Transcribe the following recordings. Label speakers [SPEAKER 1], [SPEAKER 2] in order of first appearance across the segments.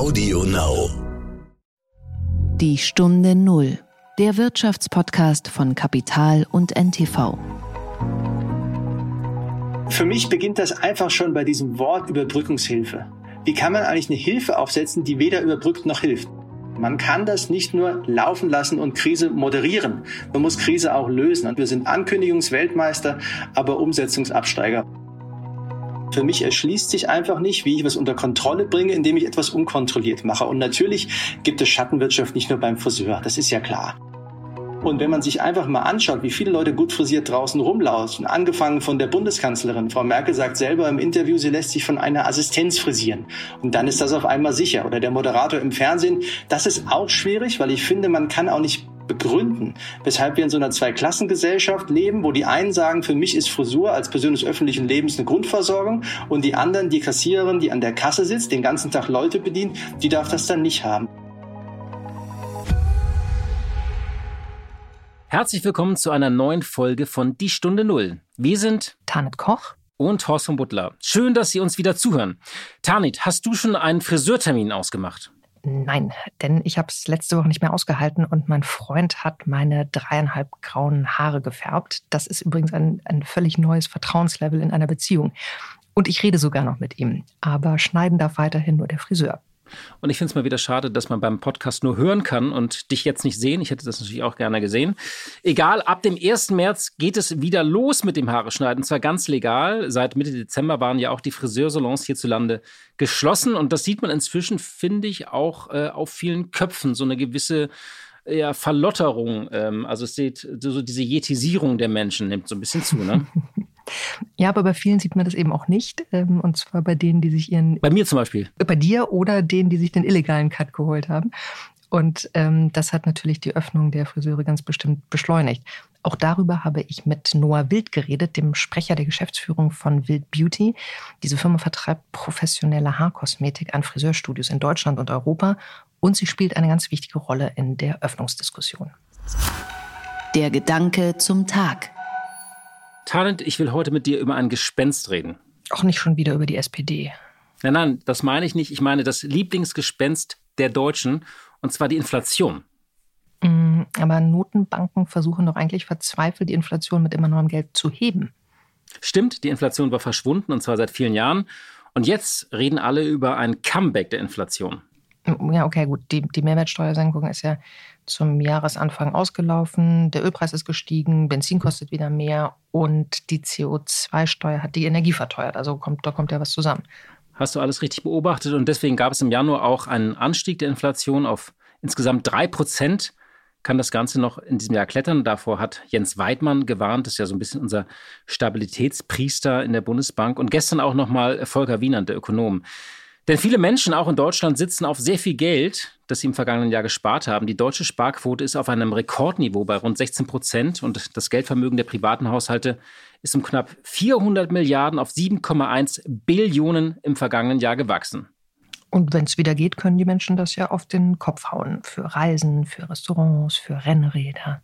[SPEAKER 1] Audio Now.
[SPEAKER 2] Die Stunde Null. Der Wirtschaftspodcast von Kapital und NTV.
[SPEAKER 3] Für mich beginnt das einfach schon bei diesem Wort Überbrückungshilfe. Wie kann man eigentlich eine Hilfe aufsetzen, die weder überbrückt noch hilft? Man kann das nicht nur laufen lassen und Krise moderieren. Man muss Krise auch lösen. Und wir sind Ankündigungsweltmeister, aber Umsetzungsabsteiger. Für mich erschließt sich einfach nicht, wie ich was unter Kontrolle bringe, indem ich etwas unkontrolliert mache. Und natürlich gibt es Schattenwirtschaft nicht nur beim Friseur, das ist ja klar. Und wenn man sich einfach mal anschaut, wie viele Leute gut frisiert draußen rumlaufen, angefangen von der Bundeskanzlerin, Frau Merkel sagt selber im Interview, sie lässt sich von einer Assistenz frisieren. Und dann ist das auf einmal sicher. Oder der Moderator im Fernsehen, das ist auch schwierig, weil ich finde, man kann auch nicht begründen, weshalb wir in so einer Zweiklassengesellschaft leben, wo die einen sagen, für mich ist Frisur als Person des öffentlichen Lebens eine Grundversorgung und die anderen, die Kassiererin, die an der Kasse sitzt, den ganzen Tag Leute bedient, die darf das dann nicht haben.
[SPEAKER 4] Herzlich willkommen zu einer neuen Folge von Die Stunde Null. Wir sind
[SPEAKER 5] Tanit Koch
[SPEAKER 4] und Horst von Butler. Schön, dass Sie uns wieder zuhören. Tanit, hast du schon einen Friseurtermin ausgemacht?
[SPEAKER 5] Nein, denn ich habe es letzte Woche nicht mehr ausgehalten und mein Freund hat meine dreieinhalb grauen Haare gefärbt. Das ist übrigens ein, ein völlig neues Vertrauenslevel in einer Beziehung. Und ich rede sogar noch mit ihm. Aber schneiden darf weiterhin nur der Friseur.
[SPEAKER 4] Und ich finde es mal wieder schade, dass man beim Podcast nur hören kann und dich jetzt nicht sehen. Ich hätte das natürlich auch gerne gesehen. Egal, ab dem 1. März geht es wieder los mit dem Haare schneiden. Zwar ganz legal. Seit Mitte Dezember waren ja auch die Friseursalons hierzulande geschlossen. Und das sieht man inzwischen, finde ich, auch äh, auf vielen Köpfen. So eine gewisse ja, Verlotterung. Ähm, also es sieht so diese Jetisierung der Menschen nimmt so ein bisschen zu, ne?
[SPEAKER 5] Ja, aber bei vielen sieht man das eben auch nicht. Ähm, und zwar bei denen, die sich ihren.
[SPEAKER 4] Bei mir zum Beispiel.
[SPEAKER 5] Bei dir oder denen, die sich den illegalen Cut geholt haben. Und ähm, das hat natürlich die Öffnung der Friseure ganz bestimmt beschleunigt. Auch darüber habe ich mit Noah Wild geredet, dem Sprecher der Geschäftsführung von Wild Beauty. Diese Firma vertreibt professionelle Haarkosmetik an Friseurstudios in Deutschland und Europa und sie spielt eine ganz wichtige Rolle in der Öffnungsdiskussion.
[SPEAKER 2] Der Gedanke zum Tag.
[SPEAKER 4] Talent, ich will heute mit dir über ein Gespenst reden.
[SPEAKER 5] Auch nicht schon wieder über die SPD.
[SPEAKER 4] Nein, nein, das meine ich nicht. Ich meine das Lieblingsgespenst der Deutschen, und zwar die Inflation.
[SPEAKER 5] Mm, aber Notenbanken versuchen doch eigentlich verzweifelt, die Inflation mit immer neuem Geld zu heben.
[SPEAKER 4] Stimmt, die Inflation war verschwunden, und zwar seit vielen Jahren. Und jetzt reden alle über ein Comeback der Inflation.
[SPEAKER 5] Ja, okay, gut. Die, die Mehrwertsteuersenkung ist ja zum Jahresanfang ausgelaufen. Der Ölpreis ist gestiegen, Benzin kostet wieder mehr und die CO2-Steuer hat die Energie verteuert. Also kommt, da kommt ja was zusammen.
[SPEAKER 4] Hast du alles richtig beobachtet und deswegen gab es im Januar auch einen Anstieg der Inflation auf insgesamt drei Prozent. Kann das Ganze noch in diesem Jahr klettern? Davor hat Jens Weidmann gewarnt, das ist ja so ein bisschen unser Stabilitätspriester in der Bundesbank. Und gestern auch nochmal Volker Wienand, der Ökonom. Denn viele Menschen, auch in Deutschland, sitzen auf sehr viel Geld, das sie im vergangenen Jahr gespart haben. Die deutsche Sparquote ist auf einem Rekordniveau bei rund 16 Prozent und das Geldvermögen der privaten Haushalte ist um knapp 400 Milliarden auf 7,1 Billionen im vergangenen Jahr gewachsen.
[SPEAKER 5] Und wenn es wieder geht, können die Menschen das ja auf den Kopf hauen. Für Reisen, für Restaurants, für Rennräder.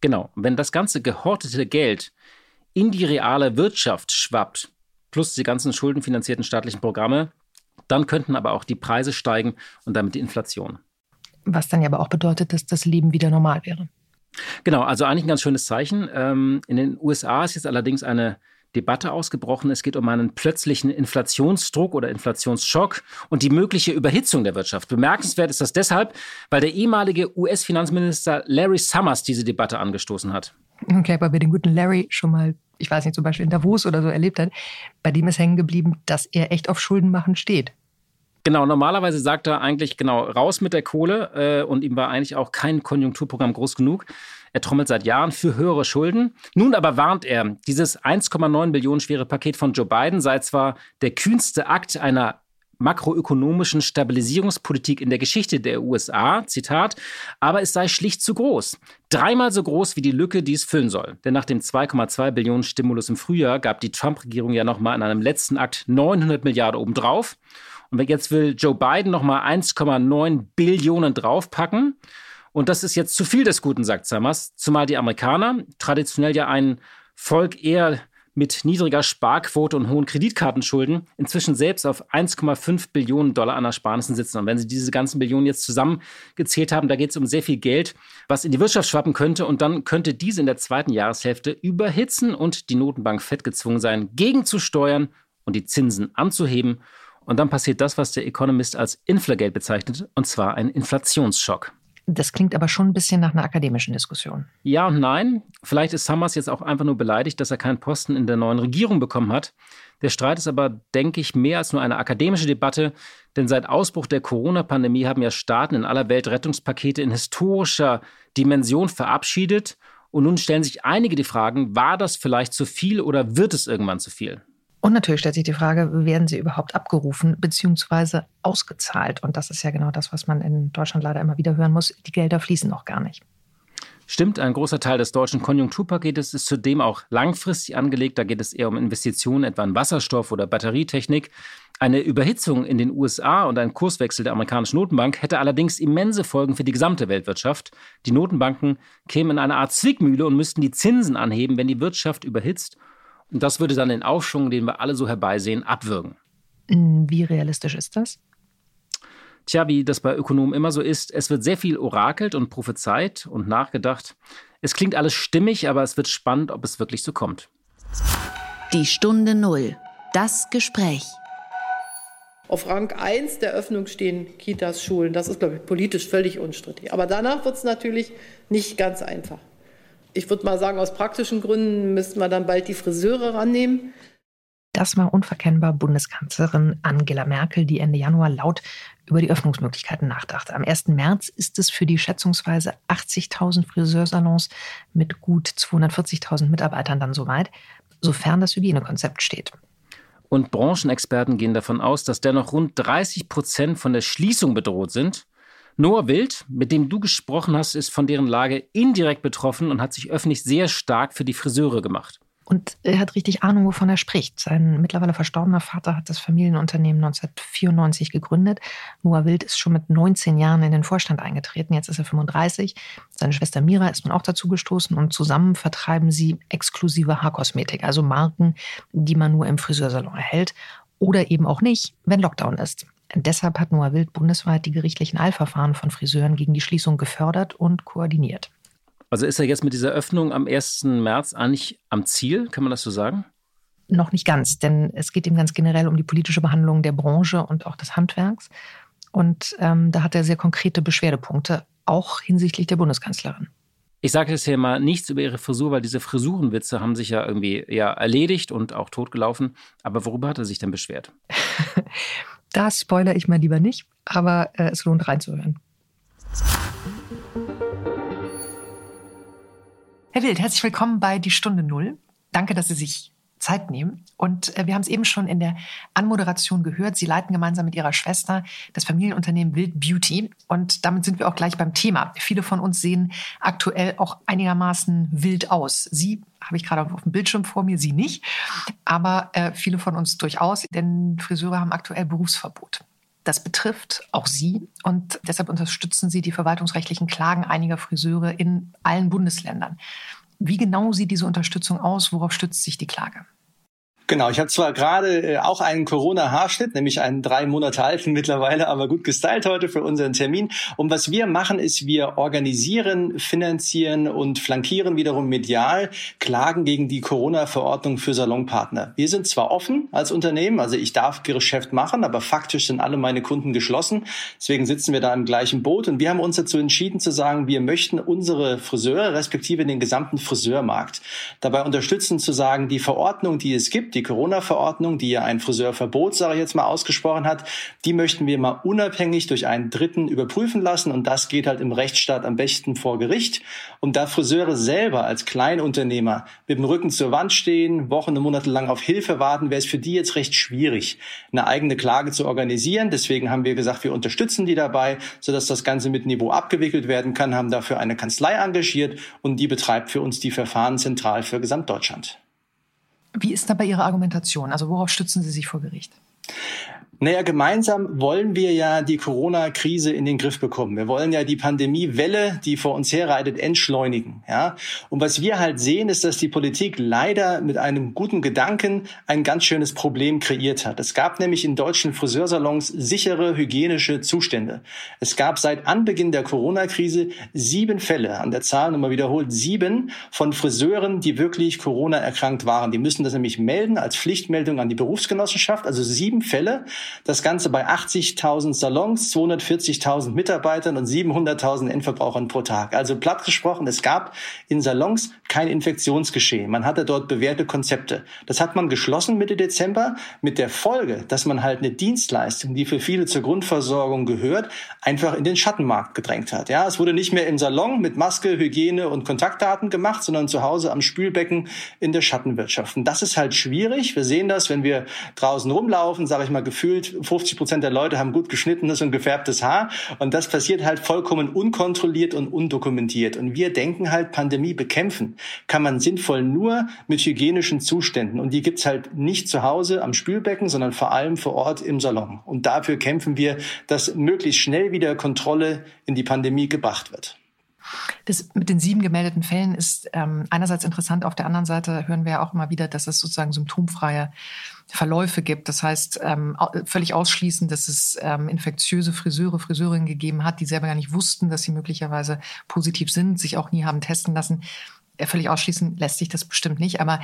[SPEAKER 4] Genau. Wenn das ganze gehortete Geld in die reale Wirtschaft schwappt, plus die ganzen schuldenfinanzierten staatlichen Programme, dann könnten aber auch die Preise steigen und damit die Inflation.
[SPEAKER 5] Was dann ja aber auch bedeutet, dass das Leben wieder normal wäre.
[SPEAKER 4] Genau, also eigentlich ein ganz schönes Zeichen. Ähm, in den USA ist jetzt allerdings eine Debatte ausgebrochen. Es geht um einen plötzlichen Inflationsdruck oder Inflationsschock und die mögliche Überhitzung der Wirtschaft. Bemerkenswert ist das deshalb, weil der ehemalige US-Finanzminister Larry Summers diese Debatte angestoßen hat.
[SPEAKER 5] Okay, aber wer den guten Larry schon mal ich weiß nicht, zum Beispiel in Davos oder so erlebt hat, bei dem ist hängen geblieben, dass er echt auf Schulden machen steht.
[SPEAKER 4] Genau, normalerweise sagt er eigentlich, genau, raus mit der Kohle äh, und ihm war eigentlich auch kein Konjunkturprogramm groß genug. Er trommelt seit Jahren für höhere Schulden. Nun aber warnt er, dieses 1,9 Billionen schwere Paket von Joe Biden sei zwar der kühnste Akt einer makroökonomischen Stabilisierungspolitik in der Geschichte der USA, Zitat, aber es sei schlicht zu groß. Dreimal so groß wie die Lücke, die es füllen soll. Denn nach dem 2,2 Billionen Stimulus im Frühjahr gab die Trump-Regierung ja nochmal in einem letzten Akt 900 Milliarden obendrauf. Und jetzt will Joe Biden nochmal 1,9 Billionen draufpacken. Und das ist jetzt zu viel des Guten, sagt Summers. Zumal die Amerikaner, traditionell ja ein Volk eher mit niedriger Sparquote und hohen Kreditkartenschulden inzwischen selbst auf 1,5 Billionen Dollar an Ersparnissen sitzen. Und wenn Sie diese ganzen Billionen jetzt zusammengezählt haben, da geht es um sehr viel Geld, was in die Wirtschaft schwappen könnte. Und dann könnte diese in der zweiten Jahreshälfte überhitzen und die Notenbank fett gezwungen sein, gegenzusteuern und die Zinsen anzuheben. Und dann passiert das, was der Economist als Inflagate bezeichnet, und zwar ein Inflationsschock.
[SPEAKER 5] Das klingt aber schon ein bisschen nach einer akademischen Diskussion.
[SPEAKER 4] Ja und nein. Vielleicht ist Summers jetzt auch einfach nur beleidigt, dass er keinen Posten in der neuen Regierung bekommen hat. Der Streit ist aber, denke ich, mehr als nur eine akademische Debatte, denn seit Ausbruch der Corona-Pandemie haben ja Staaten in aller Welt Rettungspakete in historischer Dimension verabschiedet. Und nun stellen sich einige die Fragen, war das vielleicht zu viel oder wird es irgendwann zu viel?
[SPEAKER 5] Und natürlich stellt sich die Frage, werden sie überhaupt abgerufen bzw. ausgezahlt? Und das ist ja genau das, was man in Deutschland leider immer wieder hören muss. Die Gelder fließen noch gar nicht.
[SPEAKER 4] Stimmt, ein großer Teil des deutschen Konjunkturpaketes ist zudem auch langfristig angelegt. Da geht es eher um Investitionen etwa in Wasserstoff oder Batterietechnik. Eine Überhitzung in den USA und ein Kurswechsel der amerikanischen Notenbank hätte allerdings immense Folgen für die gesamte Weltwirtschaft. Die Notenbanken kämen in eine Art Zwickmühle und müssten die Zinsen anheben, wenn die Wirtschaft überhitzt und das würde dann den Aufschwung, den wir alle so herbeisehen, abwürgen.
[SPEAKER 5] Wie realistisch ist das?
[SPEAKER 4] Tja, wie das bei Ökonomen immer so ist, es wird sehr viel orakelt und prophezeit und nachgedacht. Es klingt alles stimmig, aber es wird spannend, ob es wirklich so kommt.
[SPEAKER 2] Die Stunde Null. Das Gespräch.
[SPEAKER 1] Auf Rang 1 der Öffnung stehen Kitas, Schulen. Das ist, glaube ich, politisch völlig unstrittig. Aber danach wird es natürlich nicht ganz einfach ich würde mal sagen, aus praktischen Gründen müssten wir dann bald die Friseure rannehmen.
[SPEAKER 5] Das war unverkennbar Bundeskanzlerin Angela Merkel, die Ende Januar laut über die Öffnungsmöglichkeiten nachdachte. Am 1. März ist es für die schätzungsweise 80.000 Friseursalons mit gut 240.000 Mitarbeitern dann soweit, sofern das Hygienekonzept steht.
[SPEAKER 4] Und Branchenexperten gehen davon aus, dass dennoch rund 30 Prozent von der Schließung bedroht sind. Noah Wild, mit dem du gesprochen hast, ist von deren Lage indirekt betroffen und hat sich öffentlich sehr stark für die Friseure gemacht.
[SPEAKER 5] Und er hat richtig Ahnung, wovon er spricht. Sein mittlerweile verstorbener Vater hat das Familienunternehmen 1994 gegründet. Noah Wild ist schon mit 19 Jahren in den Vorstand eingetreten. Jetzt ist er 35. Seine Schwester Mira ist nun auch dazu gestoßen und zusammen vertreiben sie exklusive Haarkosmetik, also Marken, die man nur im Friseursalon erhält oder eben auch nicht, wenn Lockdown ist. Deshalb hat Noah Wild bundesweit die gerichtlichen Eilverfahren von Friseuren gegen die Schließung gefördert und koordiniert.
[SPEAKER 4] Also ist er jetzt mit dieser Öffnung am 1. März eigentlich am Ziel, kann man das so sagen?
[SPEAKER 5] Noch nicht ganz, denn es geht ihm ganz generell um die politische Behandlung der Branche und auch des Handwerks. Und ähm, da hat er sehr konkrete Beschwerdepunkte, auch hinsichtlich der Bundeskanzlerin.
[SPEAKER 4] Ich sage jetzt hier mal nichts über ihre Frisur, weil diese Frisurenwitze haben sich ja irgendwie ja erledigt und auch totgelaufen. Aber worüber hat er sich denn beschwert?
[SPEAKER 5] Das spoilere ich mal lieber nicht, aber äh, es lohnt reinzuhören. Herr Wild, herzlich willkommen bei Die Stunde Null. Danke, dass Sie sich Zeit nehmen. Und äh, wir haben es eben schon in der Anmoderation gehört. Sie leiten gemeinsam mit Ihrer Schwester das Familienunternehmen Wild Beauty. Und damit sind wir auch gleich beim Thema. Viele von uns sehen aktuell auch einigermaßen wild aus. Sie habe ich gerade auf dem Bildschirm vor mir, Sie nicht. Aber äh, viele von uns durchaus, denn Friseure haben aktuell Berufsverbot. Das betrifft auch Sie und deshalb unterstützen Sie die verwaltungsrechtlichen Klagen einiger Friseure in allen Bundesländern. Wie genau sieht diese Unterstützung aus? Worauf stützt sich die Klage?
[SPEAKER 3] Genau, ich habe zwar gerade äh, auch einen Corona-Haarschnitt, nämlich einen drei Monate alten mittlerweile, aber gut gestylt heute für unseren Termin. Und was wir machen, ist, wir organisieren, finanzieren und flankieren wiederum medial Klagen gegen die Corona-Verordnung für Salonpartner. Wir sind zwar offen als Unternehmen, also ich darf Geschäft machen, aber faktisch sind alle meine Kunden geschlossen. Deswegen sitzen wir da im gleichen Boot und wir haben uns dazu entschieden zu sagen, wir möchten unsere Friseure, respektive den gesamten Friseurmarkt, dabei unterstützen zu sagen, die Verordnung, die es gibt, die Corona-Verordnung, die ja ein Friseurverbot, sage ich jetzt mal, ausgesprochen hat, die möchten wir mal unabhängig durch einen Dritten überprüfen lassen. Und das geht halt im Rechtsstaat am besten vor Gericht. Und da Friseure selber als Kleinunternehmer mit dem Rücken zur Wand stehen, Wochen und Monate lang auf Hilfe warten, wäre es für die jetzt recht schwierig, eine eigene Klage zu organisieren. Deswegen haben wir gesagt, wir unterstützen die dabei, sodass das Ganze mit Niveau abgewickelt werden kann, haben dafür eine Kanzlei engagiert und die betreibt für uns die Verfahren zentral für Gesamtdeutschland.
[SPEAKER 5] Wie ist dabei Ihre Argumentation? Also worauf stützen Sie sich vor Gericht?
[SPEAKER 3] Naja, gemeinsam wollen wir ja die Corona-Krise in den Griff bekommen. Wir wollen ja die Pandemiewelle, die vor uns herreitet, entschleunigen. Ja? Und was wir halt sehen, ist, dass die Politik leider mit einem guten Gedanken ein ganz schönes Problem kreiert hat. Es gab nämlich in deutschen Friseursalons sichere hygienische Zustände. Es gab seit Anbeginn der Corona-Krise sieben Fälle, an der Zahl nochmal wiederholt, sieben von Friseuren, die wirklich Corona erkrankt waren. Die müssen das nämlich melden als Pflichtmeldung an die Berufsgenossenschaft. Also sieben Fälle. Das Ganze bei 80.000 Salons, 240.000 Mitarbeitern und 700.000 Endverbrauchern pro Tag. Also platt gesprochen, es gab in Salons kein Infektionsgeschehen. Man hatte dort bewährte Konzepte. Das hat man geschlossen Mitte Dezember mit der Folge, dass man halt eine Dienstleistung, die für viele zur Grundversorgung gehört, einfach in den Schattenmarkt gedrängt hat. Ja, es wurde nicht mehr im Salon mit Maske, Hygiene und Kontaktdaten gemacht, sondern zu Hause am Spülbecken in der Schattenwirtschaft. Und das ist halt schwierig. Wir sehen das, wenn wir draußen rumlaufen, sage ich mal gefühlt gefühlt 50 Prozent der Leute haben gut geschnittenes und gefärbtes Haar. Und das passiert halt vollkommen unkontrolliert und undokumentiert. Und wir denken halt, Pandemie bekämpfen kann man sinnvoll nur mit hygienischen Zuständen. Und die gibt's halt nicht zu Hause am Spülbecken, sondern vor allem vor Ort im Salon. Und dafür kämpfen wir, dass möglichst schnell wieder Kontrolle in die Pandemie gebracht wird.
[SPEAKER 5] Das mit den sieben gemeldeten Fällen ist ähm, einerseits interessant, auf der anderen Seite hören wir ja auch immer wieder, dass es sozusagen symptomfreie Verläufe gibt. Das heißt, ähm, völlig ausschließen, dass es ähm, infektiöse Friseure, Friseurinnen gegeben hat, die selber gar nicht wussten, dass sie möglicherweise positiv sind, sich auch nie haben testen lassen. Äh, völlig ausschließen lässt sich das bestimmt nicht. Aber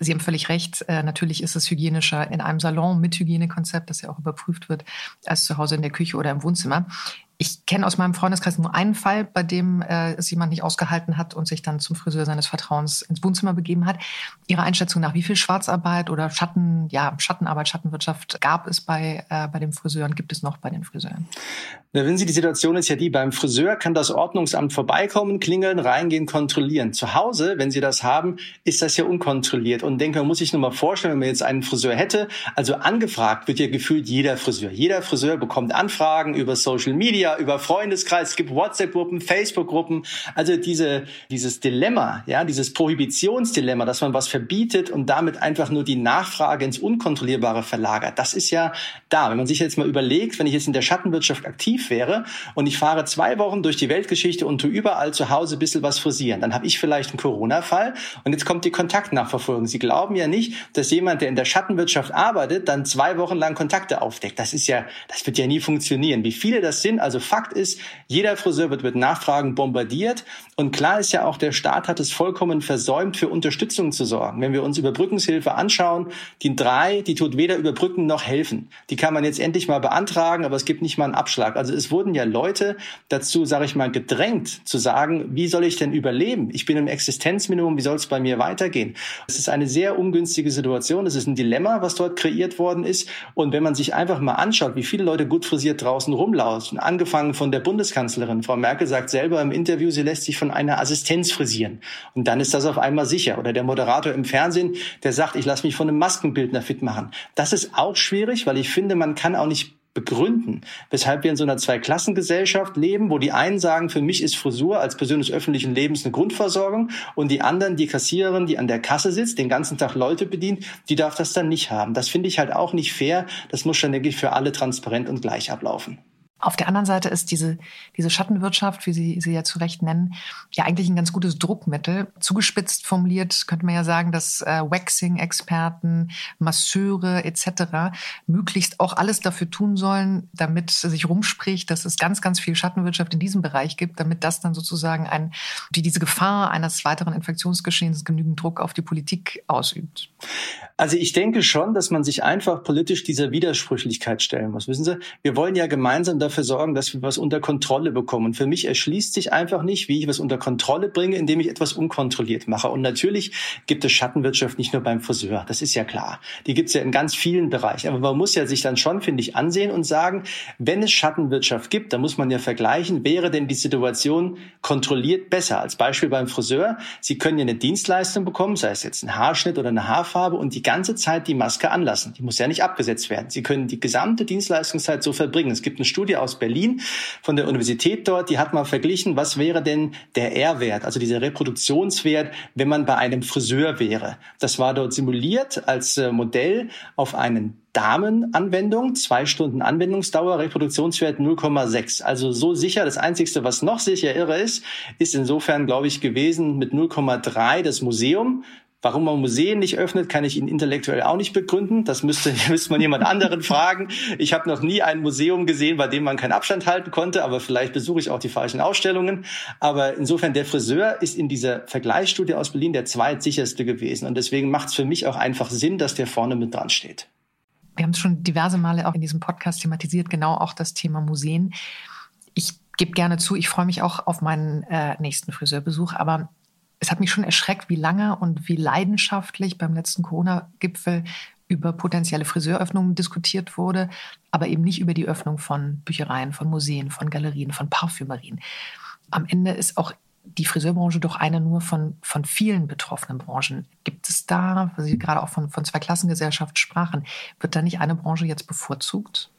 [SPEAKER 5] Sie haben völlig recht. Äh, natürlich ist es hygienischer in einem Salon mit Hygienekonzept, das ja auch überprüft wird, als zu Hause in der Küche oder im Wohnzimmer. Ich kenne aus meinem Freundeskreis nur einen Fall, bei dem äh, es jemand nicht ausgehalten hat und sich dann zum Friseur seines Vertrauens ins Wohnzimmer begeben hat. Ihre Einschätzung nach, wie viel Schwarzarbeit oder Schatten, ja, Schattenarbeit, Schattenwirtschaft gab es bei, äh, bei den Friseuren, gibt es noch bei den Friseuren?
[SPEAKER 3] Na, wenn Sie, die Situation ist ja die, beim Friseur kann das Ordnungsamt vorbeikommen, klingeln, reingehen, kontrollieren. Zu Hause, wenn Sie das haben, ist das ja unkontrolliert. Und denke, man muss sich nur mal vorstellen, wenn man jetzt einen Friseur hätte, also angefragt wird ja gefühlt jeder Friseur. Jeder Friseur bekommt Anfragen über Social Media, Media, über Freundeskreis, es gibt WhatsApp-Gruppen, Facebook-Gruppen. Also diese, dieses Dilemma, ja, dieses Prohibitionsdilemma, dass man was verbietet und damit einfach nur die Nachfrage ins Unkontrollierbare verlagert. Das ist ja da. Wenn man sich jetzt mal überlegt, wenn ich jetzt in der Schattenwirtschaft aktiv wäre und ich fahre zwei Wochen durch die Weltgeschichte und tu überall zu Hause ein bisschen was frisieren, dann habe ich vielleicht einen Corona-Fall und jetzt kommt die Kontaktnachverfolgung. Sie glauben ja nicht, dass jemand, der in der Schattenwirtschaft arbeitet, dann zwei Wochen lang Kontakte aufdeckt. Das ist ja, das wird ja nie funktionieren. Wie viele das sind, also also Fakt ist, jeder Friseur wird mit Nachfragen bombardiert. Und klar ist ja auch, der Staat hat es vollkommen versäumt, für Unterstützung zu sorgen. Wenn wir uns Überbrückungshilfe anschauen, die drei, die tut weder überbrücken noch helfen. Die kann man jetzt endlich mal beantragen, aber es gibt nicht mal einen Abschlag. Also es wurden ja Leute dazu, sage ich mal, gedrängt zu sagen, wie soll ich denn überleben? Ich bin im Existenzminimum, wie soll es bei mir weitergehen? Es ist eine sehr ungünstige Situation. Es ist ein Dilemma, was dort kreiert worden ist. Und wenn man sich einfach mal anschaut, wie viele Leute gut frisiert draußen rumlaufen, angefangen angefangen von der Bundeskanzlerin. Frau Merkel sagt selber im Interview, sie lässt sich von einer Assistenz frisieren. Und dann ist das auf einmal sicher. Oder der Moderator im Fernsehen, der sagt, ich lasse mich von einem Maskenbildner fit machen. Das ist auch schwierig, weil ich finde, man kann auch nicht begründen, weshalb wir in so einer Zweiklassengesellschaft leben, wo die einen sagen, für mich ist Frisur als Person des öffentlichen Lebens eine Grundversorgung und die anderen, die Kassiererin, die an der Kasse sitzt, den ganzen Tag Leute bedient, die darf das dann nicht haben. Das finde ich halt auch nicht fair. Das muss schon, denke ich, für alle transparent und gleich ablaufen.
[SPEAKER 5] Auf der anderen Seite ist diese, diese Schattenwirtschaft, wie Sie sie ja zu Recht nennen, ja eigentlich ein ganz gutes Druckmittel. Zugespitzt formuliert könnte man ja sagen, dass äh, Waxing-Experten, Masseure etc. möglichst auch alles dafür tun sollen, damit sich rumspricht, dass es ganz, ganz viel Schattenwirtschaft in diesem Bereich gibt, damit das dann sozusagen ein, die diese Gefahr eines weiteren Infektionsgeschehens genügend Druck auf die Politik ausübt.
[SPEAKER 3] Also ich denke schon, dass man sich einfach politisch dieser Widersprüchlichkeit stellen muss. Wissen Sie, wir wollen ja gemeinsam dafür sorgen, dass wir was unter Kontrolle bekommen. Und für mich erschließt sich einfach nicht, wie ich was unter Kontrolle bringe, indem ich etwas unkontrolliert mache. Und natürlich gibt es Schattenwirtschaft nicht nur beim Friseur. Das ist ja klar. Die gibt es ja in ganz vielen Bereichen. Aber man muss ja sich dann schon, finde ich, ansehen und sagen, wenn es Schattenwirtschaft gibt, dann muss man ja vergleichen, wäre denn die Situation kontrolliert besser? Als Beispiel beim Friseur. Sie können ja eine Dienstleistung bekommen, sei es jetzt ein Haarschnitt oder eine Haarfarbe und die ganze Zeit die Maske anlassen. Die muss ja nicht abgesetzt werden. Sie können die gesamte Dienstleistungszeit so verbringen. Es gibt eine Studie aus Berlin von der Universität dort, die hat mal verglichen, was wäre denn der R-Wert, also dieser Reproduktionswert, wenn man bei einem Friseur wäre. Das war dort simuliert als äh, Modell auf einen Damenanwendung, zwei Stunden Anwendungsdauer, Reproduktionswert 0,6. Also so sicher. Das Einzige, was noch sicher irre ist, ist insofern, glaube ich, gewesen mit 0,3 das Museum. Warum man Museen nicht öffnet, kann ich Ihnen intellektuell auch nicht begründen. Das müsste, müsste man jemand anderen fragen. Ich habe noch nie ein Museum gesehen, bei dem man keinen Abstand halten konnte, aber vielleicht besuche ich auch die falschen Ausstellungen. Aber insofern, der Friseur ist in dieser Vergleichsstudie aus Berlin der zweitsicherste gewesen. Und deswegen macht es für mich auch einfach Sinn, dass der vorne mit dran steht.
[SPEAKER 5] Wir haben es schon diverse Male auch in diesem Podcast thematisiert, genau auch das Thema Museen. Ich gebe gerne zu, ich freue mich auch auf meinen äh, nächsten Friseurbesuch, aber es hat mich schon erschreckt, wie lange und wie leidenschaftlich beim letzten Corona-Gipfel über potenzielle Friseuröffnungen diskutiert wurde, aber eben nicht über die Öffnung von Büchereien, von Museen, von Galerien, von Parfümerien. Am Ende ist auch die Friseurbranche doch eine nur von, von vielen betroffenen Branchen. Gibt es da, weil Sie gerade auch von, von Zweiklassengesellschaft sprachen, wird da nicht eine Branche jetzt bevorzugt?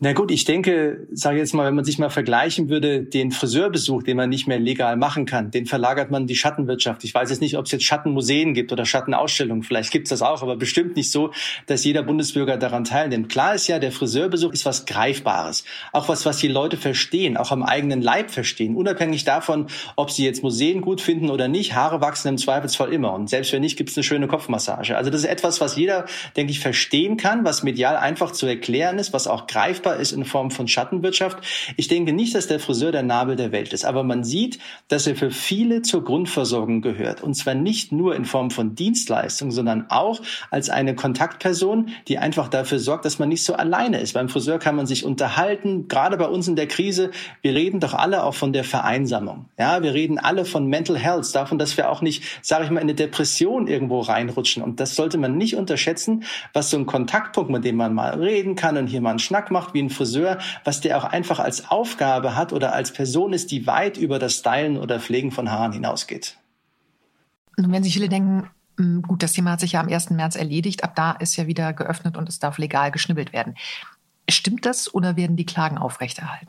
[SPEAKER 3] Na gut, ich denke, sage jetzt mal, wenn man sich mal vergleichen würde, den Friseurbesuch, den man nicht mehr legal machen kann, den verlagert man in die Schattenwirtschaft. Ich weiß jetzt nicht, ob es jetzt Schattenmuseen gibt oder Schattenausstellungen. Vielleicht gibt es das auch, aber bestimmt nicht so, dass jeder Bundesbürger daran teilnimmt. Klar ist ja, der Friseurbesuch ist was Greifbares. Auch was, was die Leute verstehen, auch am eigenen Leib verstehen. Unabhängig davon, ob sie jetzt Museen gut finden oder nicht. Haare wachsen im Zweifelsfall immer. Und selbst wenn nicht, gibt es eine schöne Kopfmassage. Also das ist etwas, was jeder, denke ich, verstehen kann, was medial einfach zu erklären ist, was auch greifbar greifbar ist in Form von Schattenwirtschaft. Ich denke nicht, dass der Friseur der Nabel der Welt ist, aber man sieht, dass er für viele zur Grundversorgung gehört. Und zwar nicht nur in Form von Dienstleistungen, sondern auch als eine Kontaktperson, die einfach dafür sorgt, dass man nicht so alleine ist. Beim Friseur kann man sich unterhalten, gerade bei uns in der Krise. Wir reden doch alle auch von der Vereinsamung. Ja, wir reden alle von Mental Health, davon, dass wir auch nicht, sage ich mal, in eine Depression irgendwo reinrutschen. Und das sollte man nicht unterschätzen, was so ein Kontaktpunkt, mit dem man mal reden kann und hier mal einen Schnack macht, wie ein Friseur, was der auch einfach als Aufgabe hat oder als Person ist, die weit über das Stylen oder Pflegen von Haaren hinausgeht.
[SPEAKER 5] Nun werden sich viele denken, hm, gut, das Thema hat sich ja am 1. März erledigt, ab da ist ja wieder geöffnet und es darf legal geschnibbelt werden. Stimmt das oder werden die Klagen aufrechterhalten?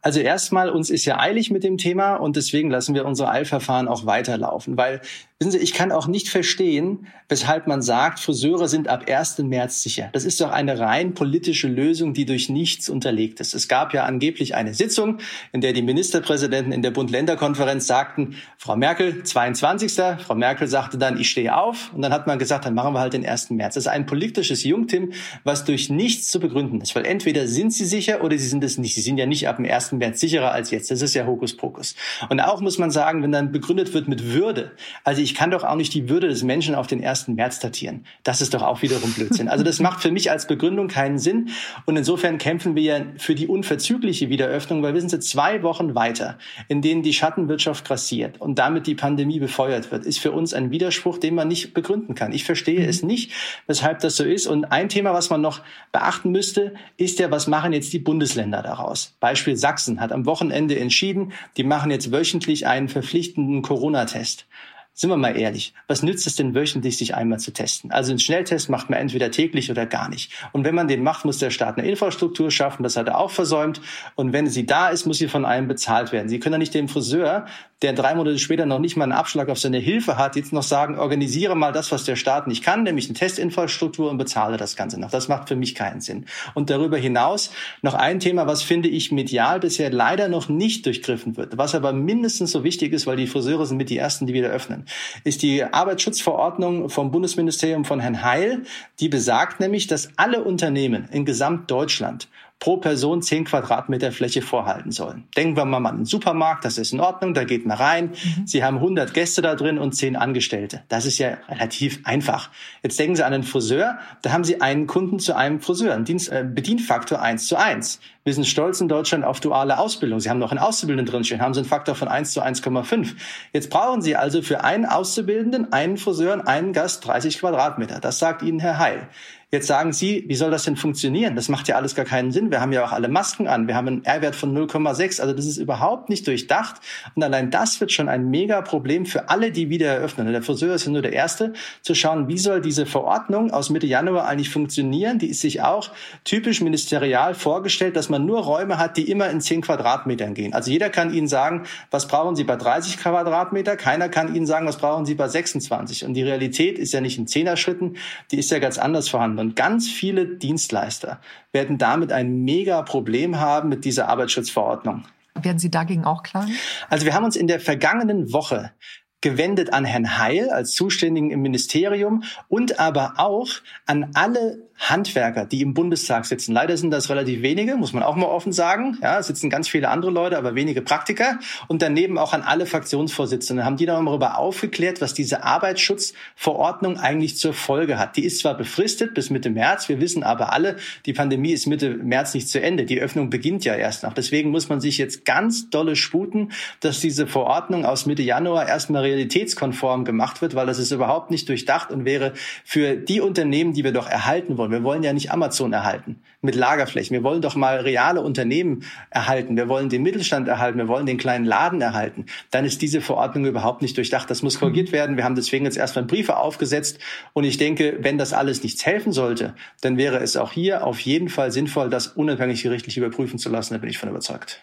[SPEAKER 3] Also erstmal, uns ist ja eilig mit dem Thema und deswegen lassen wir unsere Eilverfahren auch weiterlaufen, weil Wissen Sie, ich kann auch nicht verstehen, weshalb man sagt, Friseure sind ab 1. März sicher. Das ist doch eine rein politische Lösung, die durch nichts unterlegt ist. Es gab ja angeblich eine Sitzung, in der die Ministerpräsidenten in der Bund-Länder-Konferenz sagten, Frau Merkel, 22. Frau Merkel sagte dann, ich stehe auf. Und dann hat man gesagt, dann machen wir halt den 1. März. Das ist ein politisches Jungtim, was durch nichts zu begründen ist. Weil entweder sind sie sicher oder sie sind es nicht. Sie sind ja nicht ab dem 1. März sicherer als jetzt. Das ist ja Hokuspokus. Und auch muss man sagen, wenn dann begründet wird mit Würde. Also ich ich kann doch auch nicht die Würde des Menschen auf den 1. März datieren. Das ist doch auch wiederum Blödsinn. Also das macht für mich als Begründung keinen Sinn. Und insofern kämpfen wir ja für die unverzügliche Wiederöffnung, weil wir sind jetzt zwei Wochen weiter, in denen die Schattenwirtschaft grassiert und damit die Pandemie befeuert wird, ist für uns ein Widerspruch, den man nicht begründen kann. Ich verstehe es nicht, weshalb das so ist. Und ein Thema, was man noch beachten müsste, ist ja, was machen jetzt die Bundesländer daraus? Beispiel Sachsen hat am Wochenende entschieden, die machen jetzt wöchentlich einen verpflichtenden Corona-Test sind wir mal ehrlich, was nützt es denn wöchentlich, sich einmal zu testen? Also einen Schnelltest macht man entweder täglich oder gar nicht. Und wenn man den macht, muss der Staat eine Infrastruktur schaffen, das hat er auch versäumt. Und wenn sie da ist, muss sie von einem bezahlt werden. Sie können ja nicht dem Friseur, der drei Monate später noch nicht mal einen Abschlag auf seine Hilfe hat, jetzt noch sagen, organisiere mal das, was der Staat nicht kann, nämlich eine Testinfrastruktur und bezahle das Ganze noch. Das macht für mich keinen Sinn. Und darüber hinaus noch ein Thema, was finde ich medial bisher leider noch nicht durchgriffen wird, was aber mindestens so wichtig ist, weil die Friseure sind mit die ersten, die wieder öffnen ist die Arbeitsschutzverordnung vom Bundesministerium von Herrn Heil. Die besagt nämlich, dass alle Unternehmen in Gesamtdeutschland pro Person zehn Quadratmeter Fläche vorhalten sollen. Denken wir mal an einen Supermarkt, das ist in Ordnung, da geht man rein. Mhm. Sie haben 100 Gäste da drin und zehn Angestellte. Das ist ja relativ einfach. Jetzt denken Sie an einen Friseur, da haben Sie einen Kunden zu einem Friseur, einen Dienst, äh, Bedienfaktor eins zu eins. Wir sind stolz in Deutschland auf duale Ausbildung. Sie haben noch einen Auszubildenden drinstehen, haben Sie einen Faktor von 1 zu 1,5. Jetzt brauchen Sie also für einen Auszubildenden, einen Friseur, einen Gast 30 Quadratmeter. Das sagt Ihnen Herr Heil. Jetzt sagen Sie, wie soll das denn funktionieren? Das macht ja alles gar keinen Sinn. Wir haben ja auch alle Masken an. Wir haben einen R-Wert von 0,6. Also das ist überhaupt nicht durchdacht. Und allein das wird schon ein mega Problem für alle, die wieder eröffnen. Der Friseur ist ja nur der Erste, zu schauen, wie soll diese Verordnung aus Mitte Januar eigentlich funktionieren. Die ist sich auch typisch ministerial vorgestellt, dass man nur Räume hat, die immer in 10 Quadratmetern gehen. Also jeder kann Ihnen sagen, was brauchen Sie bei 30 Quadratmeter? Keiner kann Ihnen sagen, was brauchen Sie bei 26. Und die Realität ist ja nicht in Zehner-Schritten, die ist ja ganz anders vorhanden. Und ganz viele Dienstleister werden damit ein mega Problem haben mit dieser Arbeitsschutzverordnung.
[SPEAKER 5] Werden Sie dagegen auch klagen?
[SPEAKER 3] Also wir haben uns in der vergangenen Woche gewendet an Herrn Heil als Zuständigen im Ministerium und aber auch an alle Handwerker, die im Bundestag sitzen. Leider sind das relativ wenige, muss man auch mal offen sagen. Ja, sitzen ganz viele andere Leute, aber wenige Praktiker. Und daneben auch an alle Fraktionsvorsitzenden. Haben die mal darüber aufgeklärt, was diese Arbeitsschutzverordnung eigentlich zur Folge hat. Die ist zwar befristet bis Mitte März, wir wissen aber alle, die Pandemie ist Mitte März nicht zu Ende. Die Öffnung beginnt ja erst noch. Deswegen muss man sich jetzt ganz dolle sputen, dass diese Verordnung aus Mitte Januar erstmal realitätskonform gemacht wird, weil das ist überhaupt nicht durchdacht und wäre für die Unternehmen, die wir doch erhalten wollen. Wir wollen ja nicht Amazon erhalten mit Lagerflächen. Wir wollen doch mal reale Unternehmen erhalten. Wir wollen den Mittelstand erhalten. Wir wollen den kleinen Laden erhalten. Dann ist diese Verordnung überhaupt nicht durchdacht. Das muss korrigiert werden. Wir haben deswegen jetzt erstmal Briefe aufgesetzt. Und ich denke, wenn das alles nichts helfen sollte, dann wäre es auch hier auf jeden Fall sinnvoll, das unabhängig gerichtlich überprüfen zu lassen. Da bin ich von überzeugt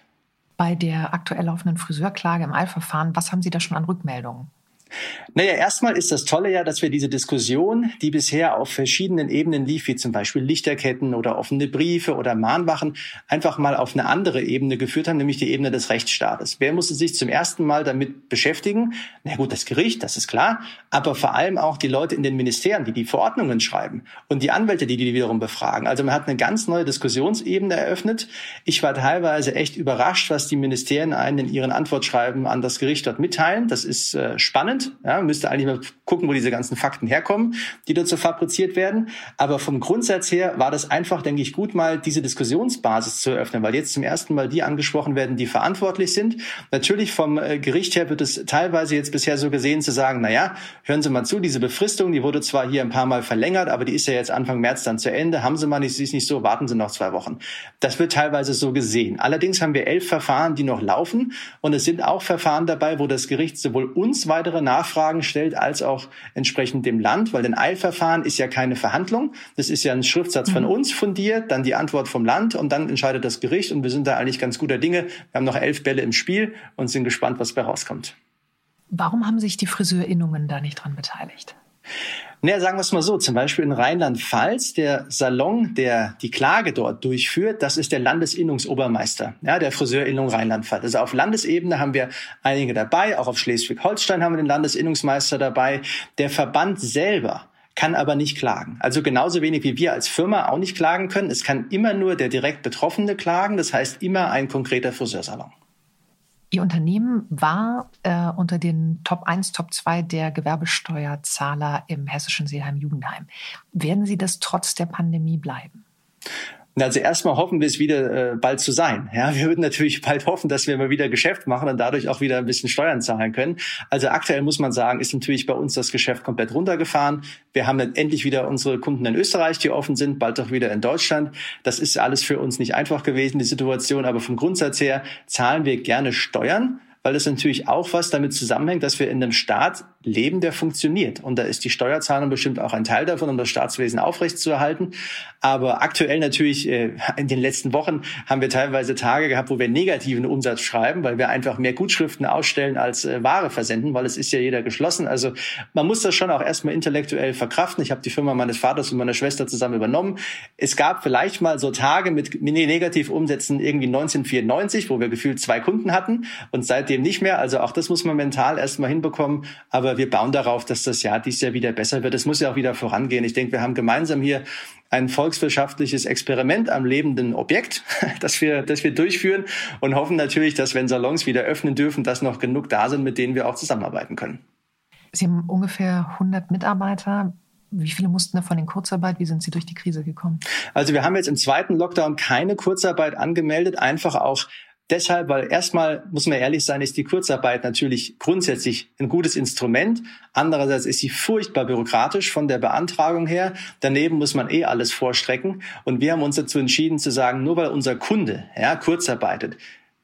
[SPEAKER 5] bei der aktuell laufenden Friseurklage im Eilverfahren. Was haben Sie da schon an Rückmeldungen?
[SPEAKER 3] Naja, erstmal ist das Tolle ja, dass wir diese Diskussion, die bisher auf verschiedenen Ebenen lief, wie zum Beispiel Lichterketten oder offene Briefe oder Mahnwachen, einfach mal auf eine andere Ebene geführt haben, nämlich die Ebene des Rechtsstaates. Wer musste sich zum ersten Mal damit beschäftigen? Na gut, das Gericht, das ist klar, aber vor allem auch die Leute in den Ministerien, die die Verordnungen schreiben und die Anwälte, die die wiederum befragen. Also man hat eine ganz neue Diskussionsebene eröffnet. Ich war teilweise echt überrascht, was die Ministerien einen in ihren Antwortschreiben an das Gericht dort mitteilen. Das ist äh, spannend spannend. Ja, müsste eigentlich mal gucken, wo diese ganzen Fakten herkommen, die dazu fabriziert werden. Aber vom Grundsatz her war das einfach, denke ich, gut mal diese Diskussionsbasis zu eröffnen, weil jetzt zum ersten Mal die angesprochen werden, die verantwortlich sind. Natürlich vom äh, Gericht her wird es teilweise jetzt bisher so gesehen zu sagen, na ja, hören Sie mal zu, diese Befristung, die wurde zwar hier ein paar Mal verlängert, aber die ist ja jetzt Anfang März dann zu Ende. Haben Sie mal nicht, sie ist nicht so, warten Sie noch zwei Wochen. Das wird teilweise so gesehen. Allerdings haben wir elf Verfahren, die noch laufen und es sind auch Verfahren dabei, wo das Gericht sowohl uns weitere Nachfragen stellt, als auch entsprechend dem Land, weil ein Eilverfahren ist ja keine Verhandlung. Das ist ja ein Schriftsatz von mhm. uns fundiert, dann die Antwort vom Land und dann entscheidet das Gericht und wir sind da eigentlich ganz guter Dinge. Wir haben noch elf Bälle im Spiel und sind gespannt, was bei rauskommt.
[SPEAKER 5] Warum haben sich die Friseurinnungen da nicht dran beteiligt?
[SPEAKER 3] Naja, sagen wir es mal so, zum Beispiel in Rheinland-Pfalz, der Salon, der die Klage dort durchführt, das ist der Landesinnungsobermeister, ja, der Friseurinnung Rheinland-Pfalz. Also auf Landesebene haben wir einige dabei, auch auf Schleswig-Holstein haben wir den Landesinnungsmeister dabei. Der Verband selber kann aber nicht klagen. Also genauso wenig wie wir als Firma auch nicht klagen können. Es kann immer nur der direkt Betroffene klagen, das heißt immer ein konkreter Friseursalon.
[SPEAKER 5] Ihr Unternehmen war äh, unter den Top 1, Top 2 der Gewerbesteuerzahler im hessischen Seeheim-Jugendheim. Werden Sie das trotz der Pandemie bleiben?
[SPEAKER 3] Also erstmal hoffen wir es wieder äh, bald zu sein. Ja, wir würden natürlich bald hoffen, dass wir mal wieder Geschäft machen und dadurch auch wieder ein bisschen Steuern zahlen können. Also aktuell muss man sagen, ist natürlich bei uns das Geschäft komplett runtergefahren. Wir haben dann endlich wieder unsere Kunden in Österreich, die offen sind, bald auch wieder in Deutschland. Das ist alles für uns nicht einfach gewesen, die Situation. Aber vom Grundsatz her zahlen wir gerne Steuern weil es natürlich auch was damit zusammenhängt, dass wir in einem Staat leben, der funktioniert. Und da ist die Steuerzahlung bestimmt auch ein Teil davon, um das Staatswesen aufrechtzuerhalten. Aber aktuell natürlich, äh, in den letzten Wochen haben wir teilweise Tage gehabt, wo wir negativen Umsatz schreiben, weil wir einfach mehr Gutschriften ausstellen als äh, Ware versenden, weil es ist ja jeder geschlossen. Also man muss das schon auch erstmal intellektuell verkraften. Ich habe die Firma meines Vaters und meiner Schwester zusammen übernommen. Es gab vielleicht mal so Tage mit Negativumsätzen irgendwie 1994, wo wir gefühlt zwei Kunden hatten und seitdem nicht mehr. Also auch das muss man mental erstmal hinbekommen. Aber wir bauen darauf, dass das Jahr dieses Jahr wieder besser wird. Es muss ja auch wieder vorangehen. Ich denke, wir haben gemeinsam hier ein volkswirtschaftliches Experiment am lebenden Objekt, das wir, das wir durchführen und hoffen natürlich, dass wenn Salons wieder öffnen dürfen, dass noch genug da sind, mit denen wir auch zusammenarbeiten können.
[SPEAKER 5] Sie haben ungefähr 100 Mitarbeiter. Wie viele mussten davon in Kurzarbeit? Wie sind Sie durch die Krise gekommen?
[SPEAKER 3] Also wir haben jetzt im zweiten Lockdown keine Kurzarbeit angemeldet, einfach auch Deshalb, weil erstmal, muss man ehrlich sein, ist die Kurzarbeit natürlich grundsätzlich ein gutes Instrument. Andererseits ist sie furchtbar bürokratisch von der Beantragung her. Daneben muss man eh alles vorstrecken. Und wir haben uns dazu entschieden zu sagen, nur weil unser Kunde ja, kurzarbeitet,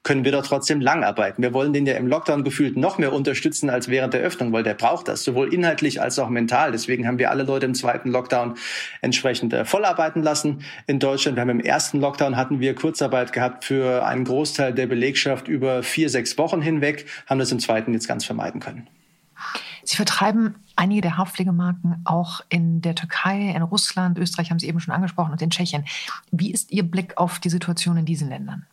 [SPEAKER 3] können wir doch trotzdem lang arbeiten. Wir wollen den ja im Lockdown gefühlt noch mehr unterstützen als während der Öffnung, weil der braucht das, sowohl inhaltlich als auch mental. Deswegen haben wir alle Leute im zweiten Lockdown entsprechend äh, vollarbeiten lassen in Deutschland. Wir haben im ersten Lockdown hatten wir Kurzarbeit gehabt für einen Großteil der Belegschaft über vier, sechs Wochen hinweg, haben das im zweiten jetzt ganz vermeiden können.
[SPEAKER 5] Sie vertreiben einige der Hauptpflegemarken auch in der Türkei, in Russland, Österreich haben Sie eben schon angesprochen und in Tschechien. Wie ist Ihr Blick auf die Situation in diesen Ländern?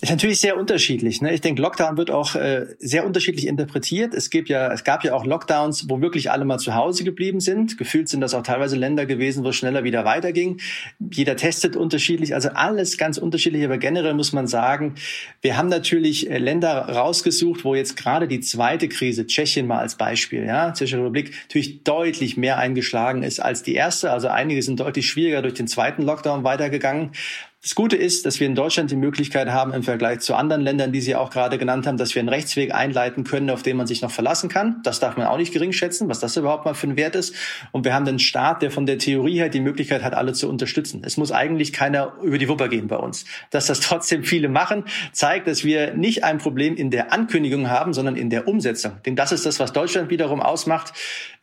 [SPEAKER 3] Ist natürlich sehr unterschiedlich. Ne? Ich denke, Lockdown wird auch äh, sehr unterschiedlich interpretiert. Es gibt ja, es gab ja auch Lockdowns, wo wirklich alle mal zu Hause geblieben sind. Gefühlt sind das auch teilweise Länder gewesen, wo es schneller wieder weiterging. Jeder testet unterschiedlich, also alles ganz unterschiedlich. Aber generell muss man sagen, wir haben natürlich äh, Länder rausgesucht, wo jetzt gerade die zweite Krise, Tschechien mal als Beispiel, ja, Tschechische Republik, natürlich deutlich mehr eingeschlagen ist als die erste. Also einige sind deutlich schwieriger durch den zweiten Lockdown weitergegangen. Das Gute ist, dass wir in Deutschland die Möglichkeit haben, im Vergleich zu anderen Ländern, die Sie auch gerade genannt haben, dass wir einen Rechtsweg einleiten können, auf den man sich noch verlassen kann. Das darf man auch nicht gering schätzen, was das überhaupt mal für ein Wert ist. Und wir haben einen Staat, der von der Theorie her die Möglichkeit hat, alle zu unterstützen. Es muss eigentlich keiner über die Wupper gehen bei uns. Dass das trotzdem viele machen, zeigt, dass wir nicht ein Problem in der Ankündigung haben, sondern in der Umsetzung. Denn das ist das, was Deutschland wiederum ausmacht.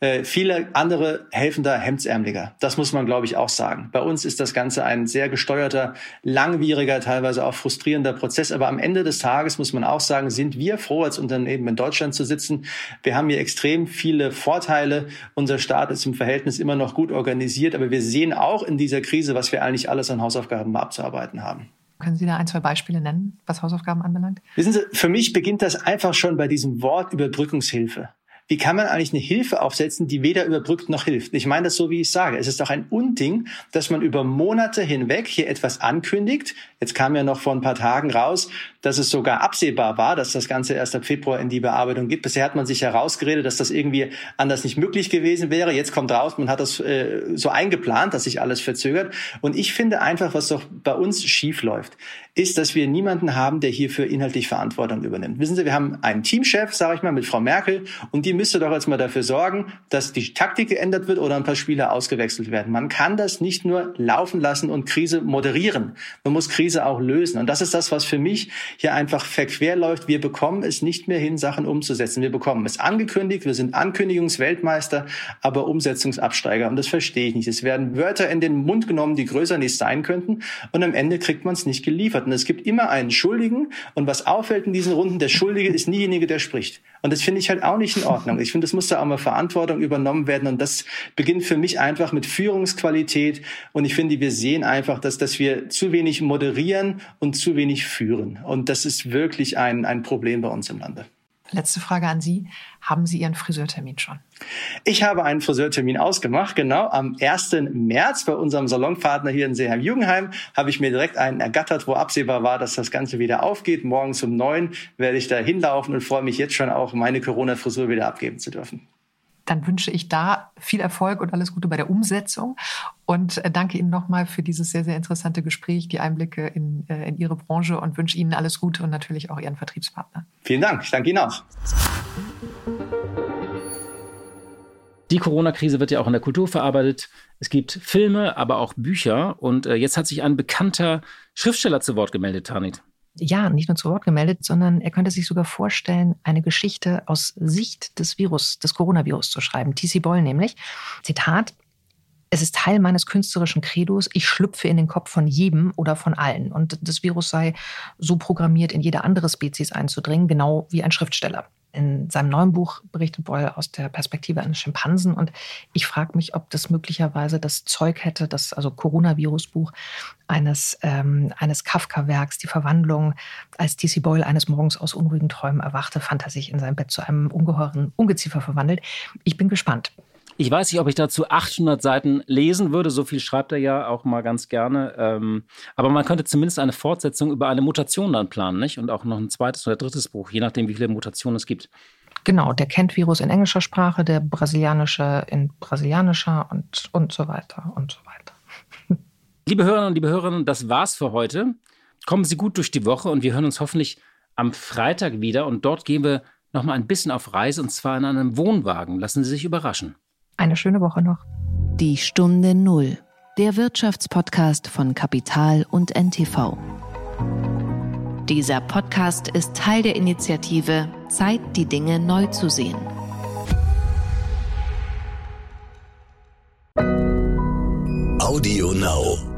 [SPEAKER 3] Äh, viele andere helfen da hemdsärmeliger. Das muss man, glaube ich, auch sagen. Bei uns ist das Ganze ein sehr gesteuerter langwieriger, teilweise auch frustrierender Prozess. Aber am Ende des Tages muss man auch sagen, sind wir froh, als Unternehmen in Deutschland zu sitzen. Wir haben hier extrem viele Vorteile. Unser Staat ist im Verhältnis immer noch gut organisiert. Aber wir sehen auch in dieser Krise, was wir eigentlich alles an Hausaufgaben mal abzuarbeiten haben.
[SPEAKER 5] Können Sie da ein, zwei Beispiele nennen, was Hausaufgaben anbelangt?
[SPEAKER 3] Wissen Sie, für mich beginnt das einfach schon bei diesem Wort Überbrückungshilfe wie kann man eigentlich eine Hilfe aufsetzen, die weder überbrückt noch hilft? Ich meine das so, wie ich sage. Es ist doch ein Unding, dass man über Monate hinweg hier etwas ankündigt. Jetzt kam ja noch vor ein paar Tagen raus, dass es sogar absehbar war, dass das Ganze erst ab Februar in die Bearbeitung geht. Bisher hat man sich herausgeredet, dass das irgendwie anders nicht möglich gewesen wäre. Jetzt kommt raus, man hat das äh, so eingeplant, dass sich alles verzögert. Und ich finde einfach, was doch bei uns schief läuft, ist, dass wir niemanden haben, der hierfür inhaltlich Verantwortung übernimmt. Wissen Sie, wir haben einen Teamchef, sage ich mal, mit Frau Merkel, und die müsste doch jetzt mal dafür sorgen, dass die Taktik geändert wird oder ein paar Spieler ausgewechselt werden. Man kann das nicht nur laufen lassen und Krise moderieren. Man muss Krise auch lösen. Und das ist das, was für mich hier einfach verquer läuft. Wir bekommen es nicht mehr hin, Sachen umzusetzen. Wir bekommen es angekündigt. Wir sind Ankündigungsweltmeister, aber Umsetzungsabsteiger. Und das verstehe ich nicht. Es werden Wörter in den Mund genommen, die größer nicht sein könnten. Und am Ende kriegt man es nicht geliefert. Und es gibt immer einen Schuldigen. Und was auffällt in diesen Runden, der Schuldige ist nie derjenige, der spricht. Und das finde ich halt auch nicht in Ordnung. Ich finde, es muss da auch mal Verantwortung übernommen werden. Und das beginnt für mich einfach mit Führungsqualität. Und ich finde, wir sehen einfach, dass, dass wir zu wenig moderieren und zu wenig führen. Und das ist wirklich ein, ein Problem bei uns im Lande.
[SPEAKER 5] Letzte Frage an Sie. Haben Sie Ihren Friseurtermin schon?
[SPEAKER 3] Ich habe einen Friseurtermin ausgemacht, genau am 1. März bei unserem Salonpartner hier in Seeheim-Jugendheim habe ich mir direkt einen ergattert, wo absehbar war, dass das Ganze wieder aufgeht. Morgens um neun werde ich da hinlaufen und freue mich jetzt schon auch, meine Corona-Frisur wieder abgeben zu dürfen
[SPEAKER 5] dann wünsche ich da viel Erfolg und alles Gute bei der Umsetzung und äh, danke Ihnen nochmal für dieses sehr, sehr interessante Gespräch, die Einblicke in, äh, in Ihre Branche und wünsche Ihnen alles Gute und natürlich auch Ihren Vertriebspartner.
[SPEAKER 3] Vielen Dank, ich danke Ihnen auch.
[SPEAKER 4] Die Corona-Krise wird ja auch in der Kultur verarbeitet. Es gibt Filme, aber auch Bücher. Und äh, jetzt hat sich ein bekannter Schriftsteller zu Wort gemeldet, Tanit
[SPEAKER 5] ja, nicht nur zu Wort gemeldet, sondern er könnte sich sogar vorstellen, eine Geschichte aus Sicht des Virus, des Coronavirus zu schreiben. TC Boll nämlich. Zitat. Es ist Teil meines künstlerischen Credos. Ich schlüpfe in den Kopf von jedem oder von allen. Und das Virus sei so programmiert, in jede andere Spezies einzudringen, genau wie ein Schriftsteller in seinem neuen Buch berichtet Boyle aus der Perspektive eines Schimpansen. Und ich frage mich, ob das möglicherweise das Zeug hätte, das also Coronavirus-Buch eines, ähm, eines Kafka-Werks, die Verwandlung, als DC Boyle eines Morgens aus unruhigen Träumen erwachte, fand er sich in seinem Bett zu einem ungeheuren Ungeziefer verwandelt. Ich bin gespannt.
[SPEAKER 4] Ich weiß nicht, ob ich dazu 800 Seiten lesen würde. So viel schreibt er ja auch mal ganz gerne. Ähm, aber man könnte zumindest eine Fortsetzung über eine Mutation dann planen, nicht? Und auch noch ein zweites oder drittes Buch, je nachdem, wie viele Mutationen es gibt.
[SPEAKER 5] Genau, der kennt Virus in englischer Sprache, der brasilianische in brasilianischer und, und so weiter und so weiter.
[SPEAKER 4] Liebe Hörerinnen und liebe Hörerinnen, das war's für heute. kommen Sie gut durch die Woche und wir hören uns hoffentlich am Freitag wieder und dort gehen wir noch mal ein bisschen auf Reise und zwar in einem Wohnwagen. Lassen Sie sich überraschen.
[SPEAKER 5] Eine schöne Woche noch.
[SPEAKER 2] Die Stunde Null, der Wirtschaftspodcast von Kapital und NTV. Dieser Podcast ist Teil der Initiative Zeit, die Dinge neu zu sehen.
[SPEAKER 6] Audio Now.